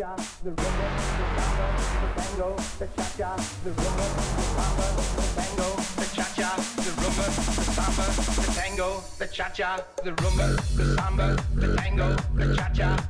cha, the rumba, the samba, the tango, the cha cha, the rumba, the samba, the tango, the cha cha, the rumba, the samba, the tango, the cha cha, the rumba, the samba, the tango, the cha cha.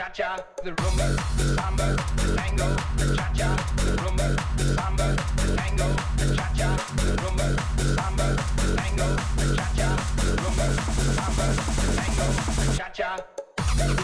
cha-cha, the rumba, the samba, the tango, the cha-cha, the rumba, the samba, the tango, the cha-cha, the rumba, the samba, the tango, the cha-cha, the rumba, the samba, the tango, the cha-cha. Yeah.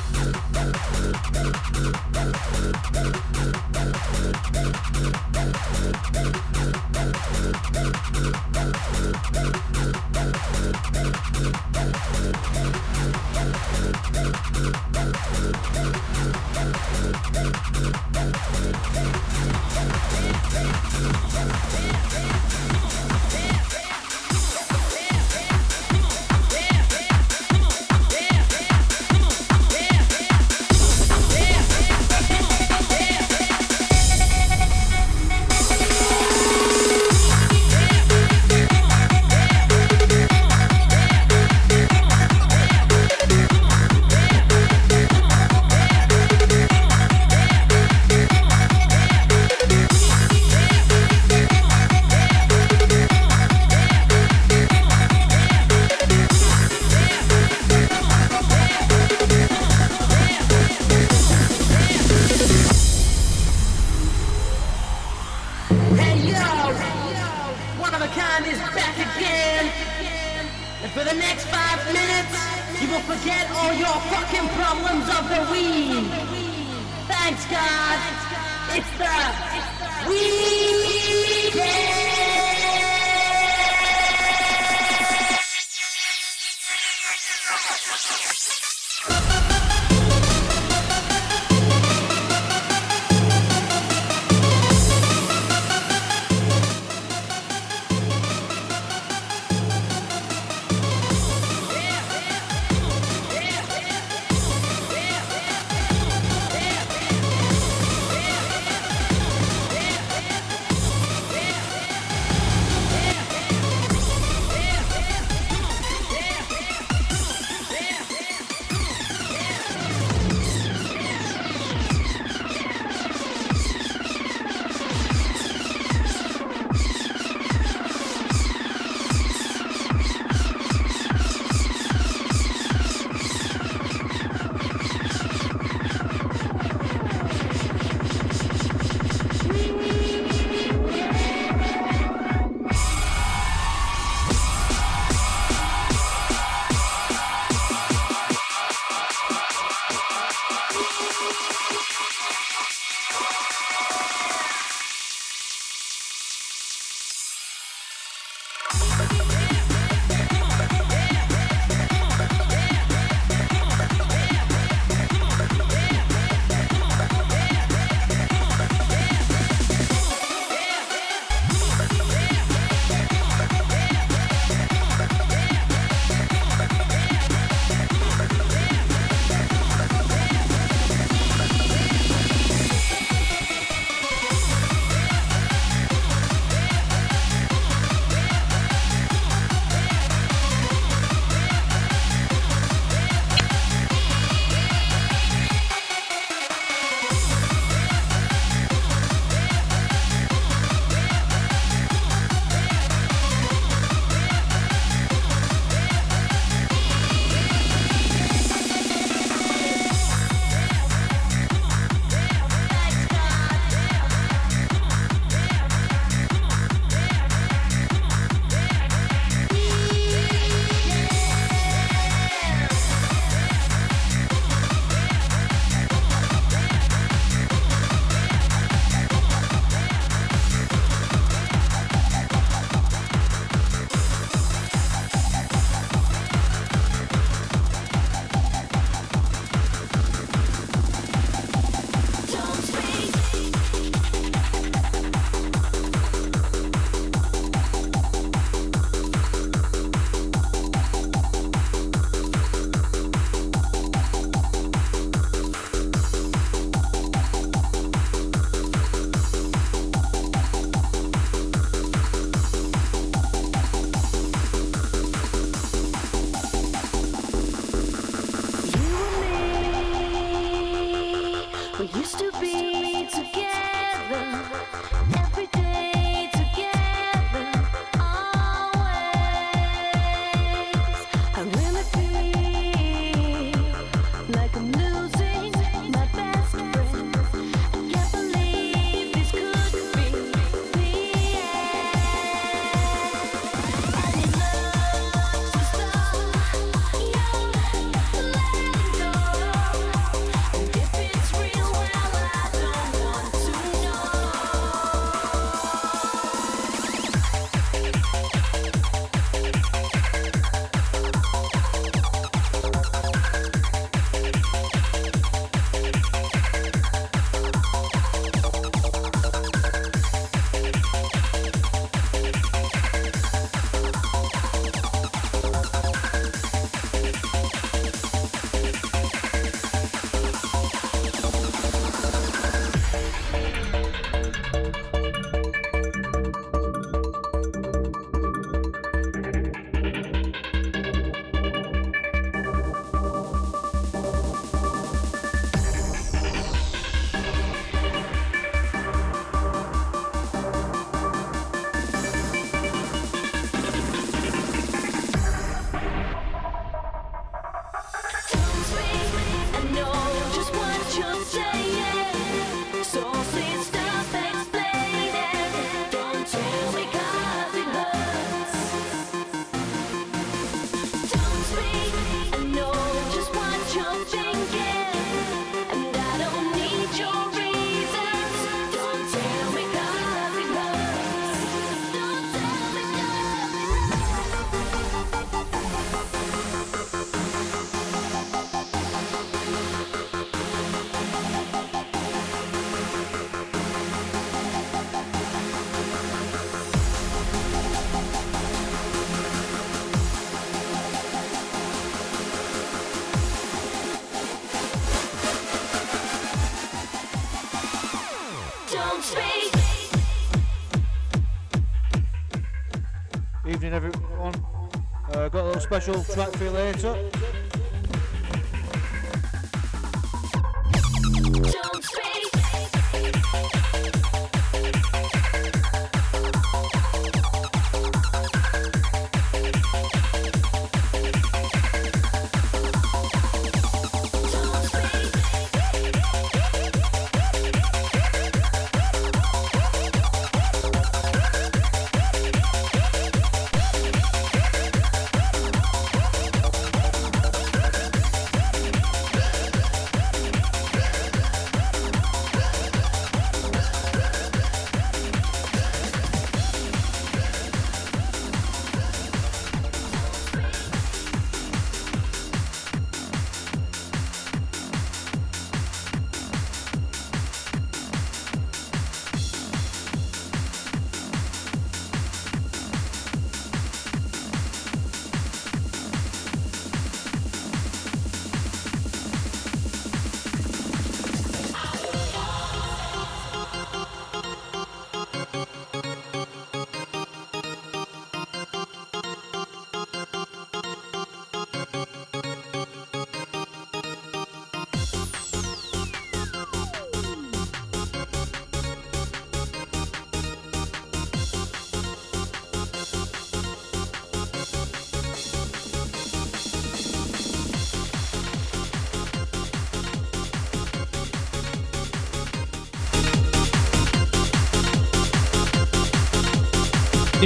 Special track for you later.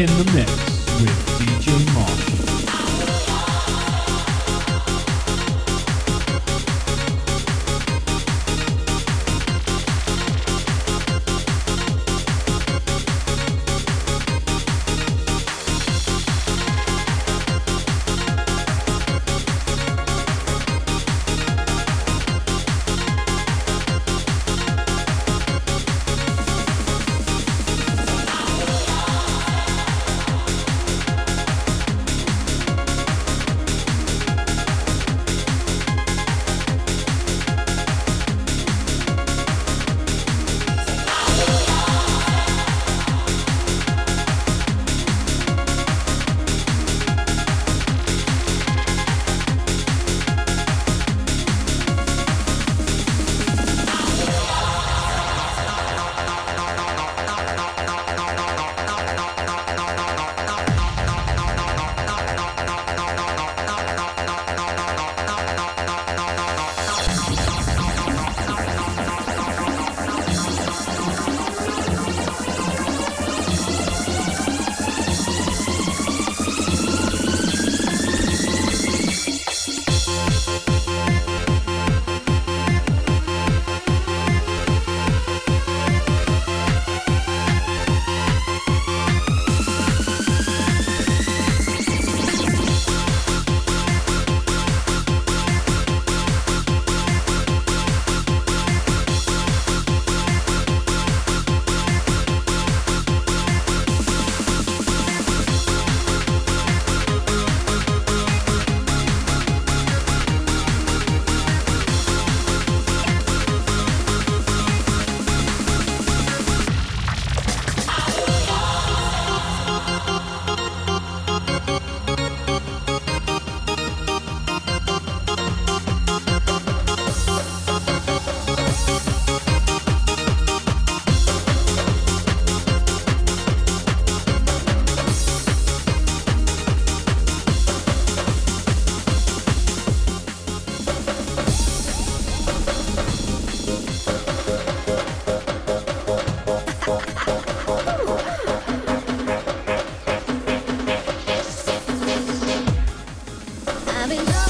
In the been loved.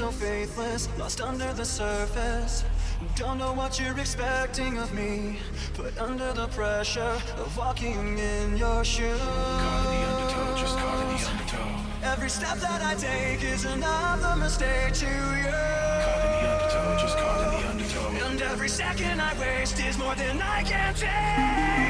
so faithless, lost under the surface. Don't know what you're expecting of me, Put under the pressure of walking in your shoes. Caught in the undertow, just caught in the undertow. Every step that I take is another mistake to you. Caught in the undertow, just caught in the undertow. And every second I waste is more than I can take.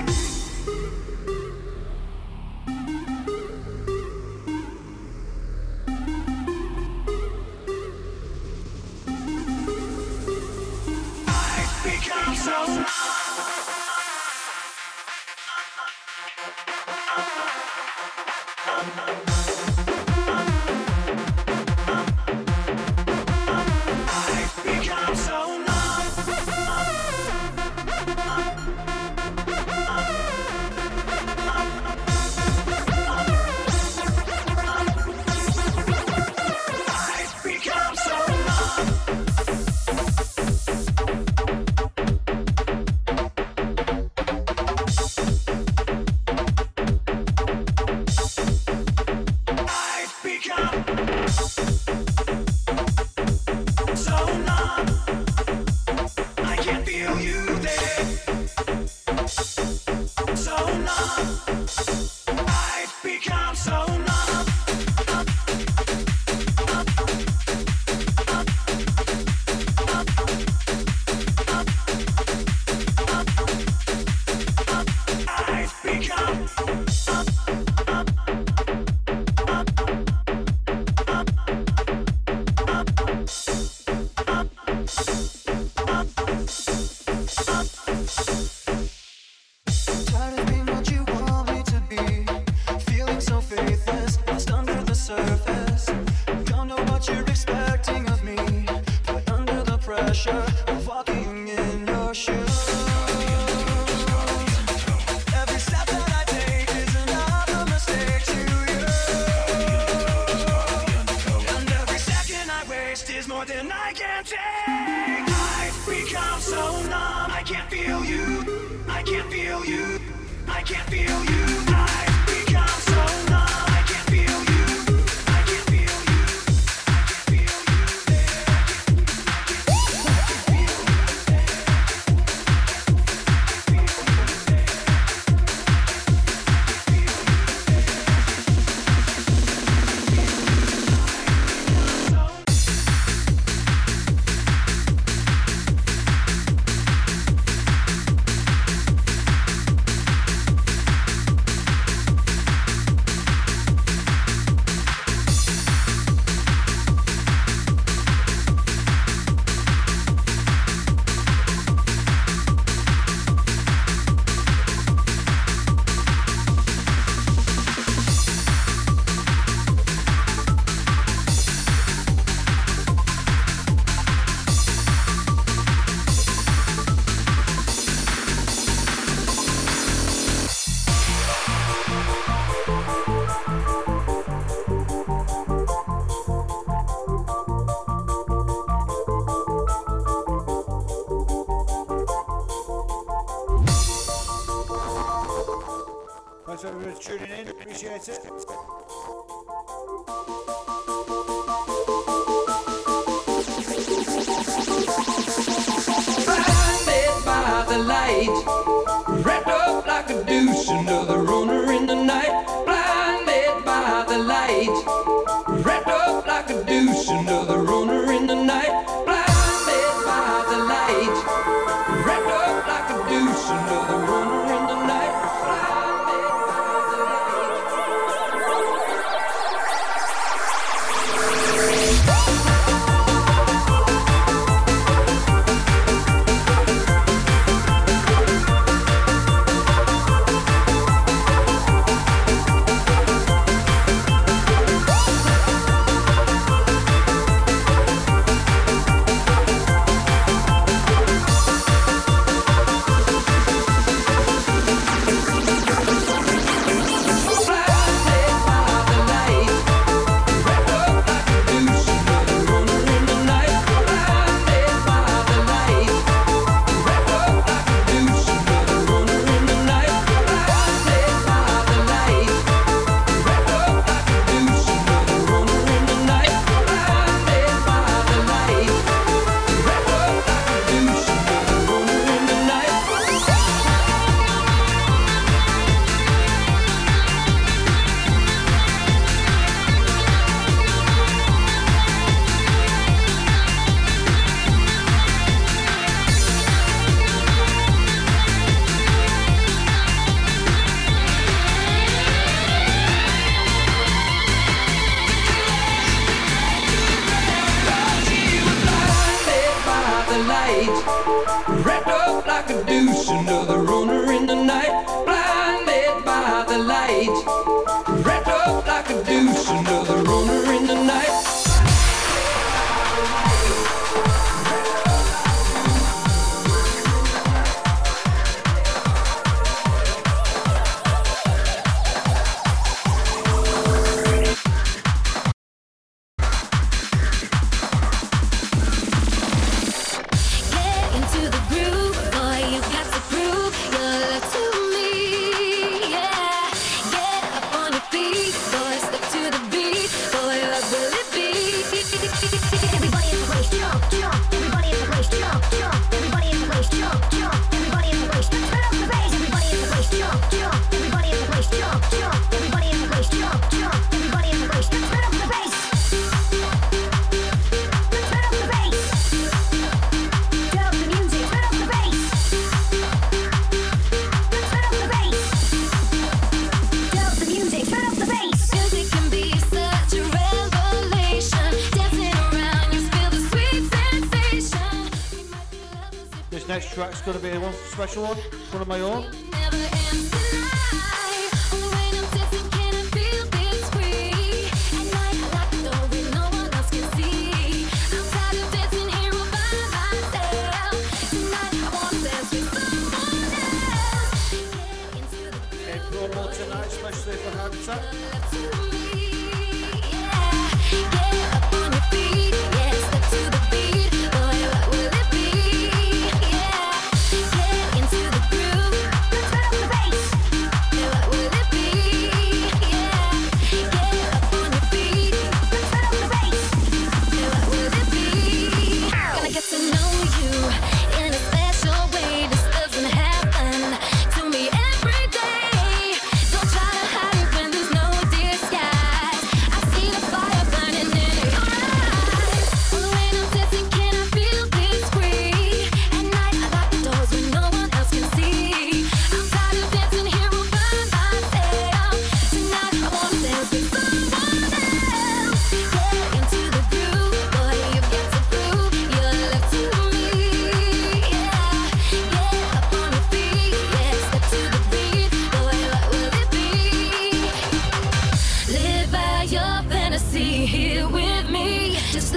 be one special one, one of my own.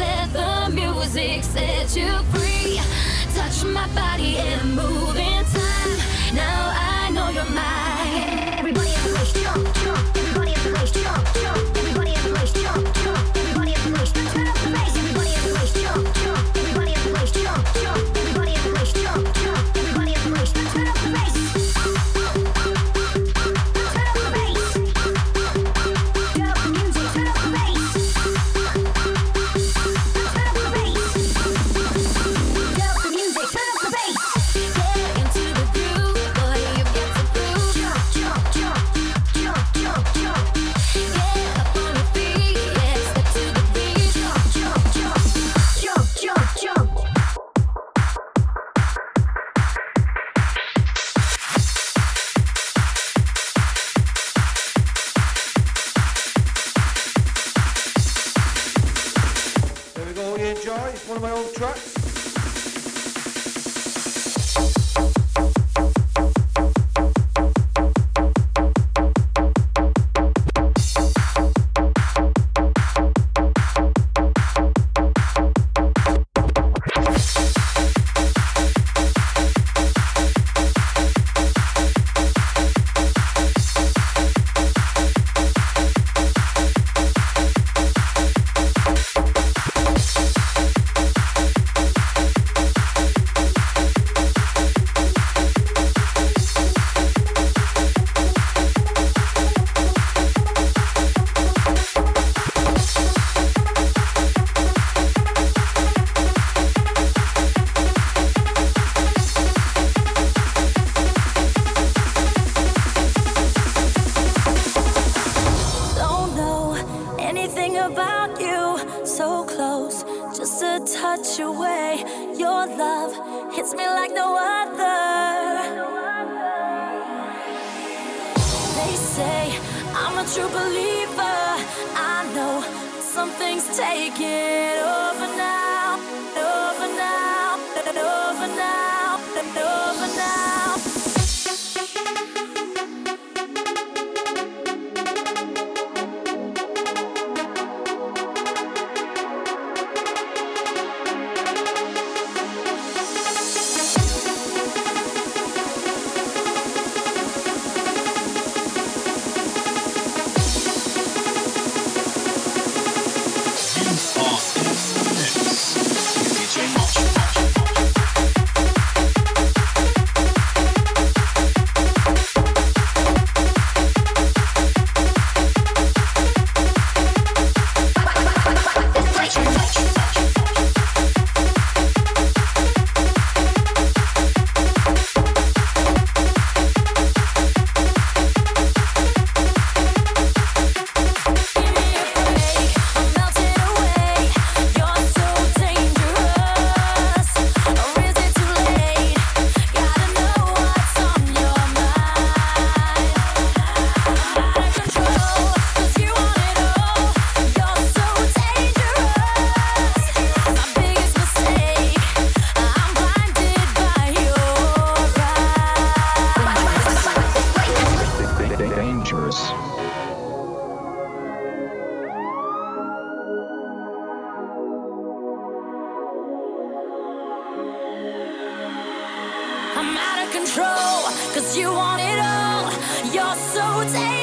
let the music set you free. Touch my body and move in time. Now I know you're mine. Me like no other. They say I'm a true believer. I know some things take it overnight. I'm out of control, cause you want it all. You're so tame.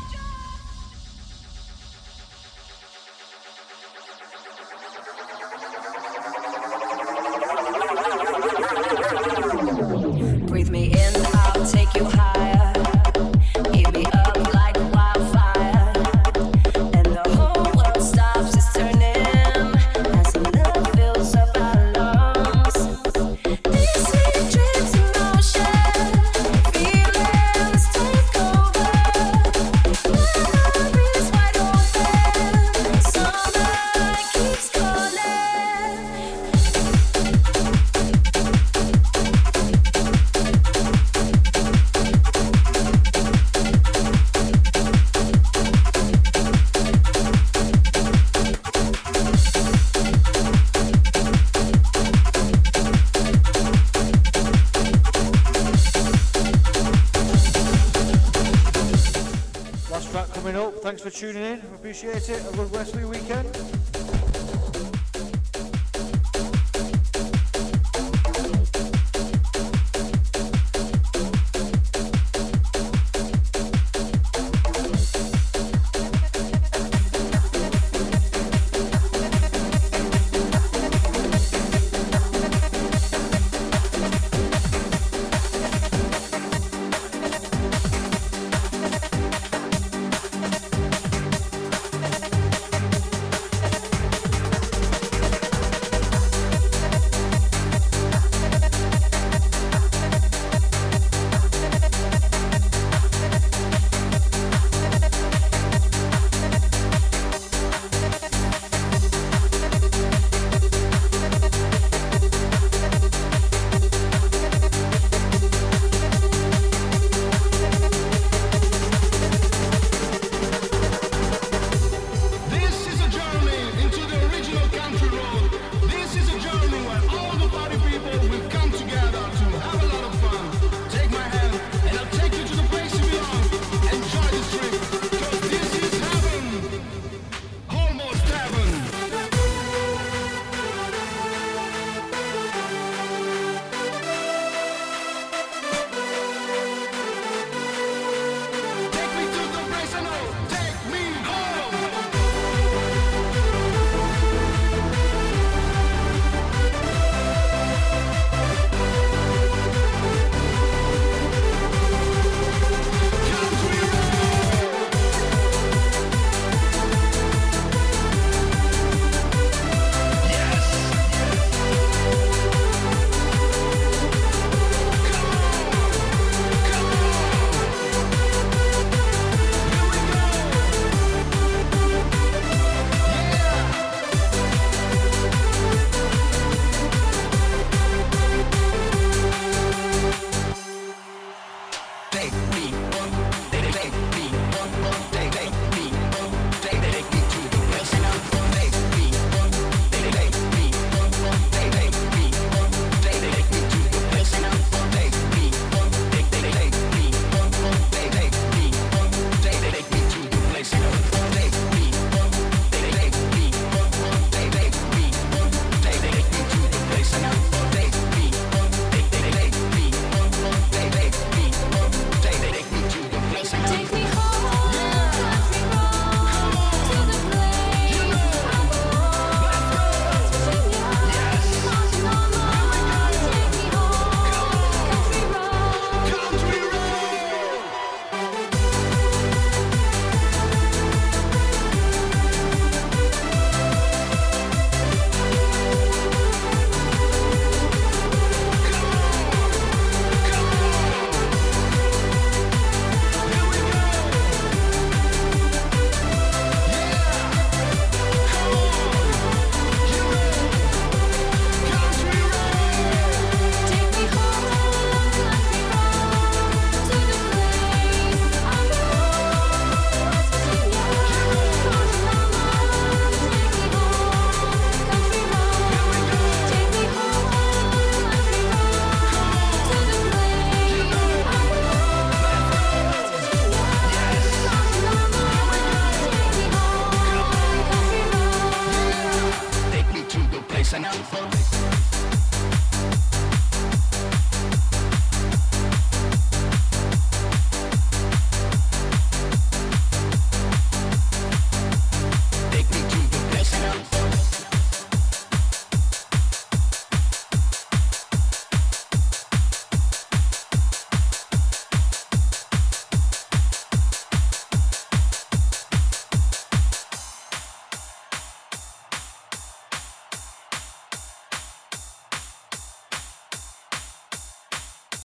Appreciate it.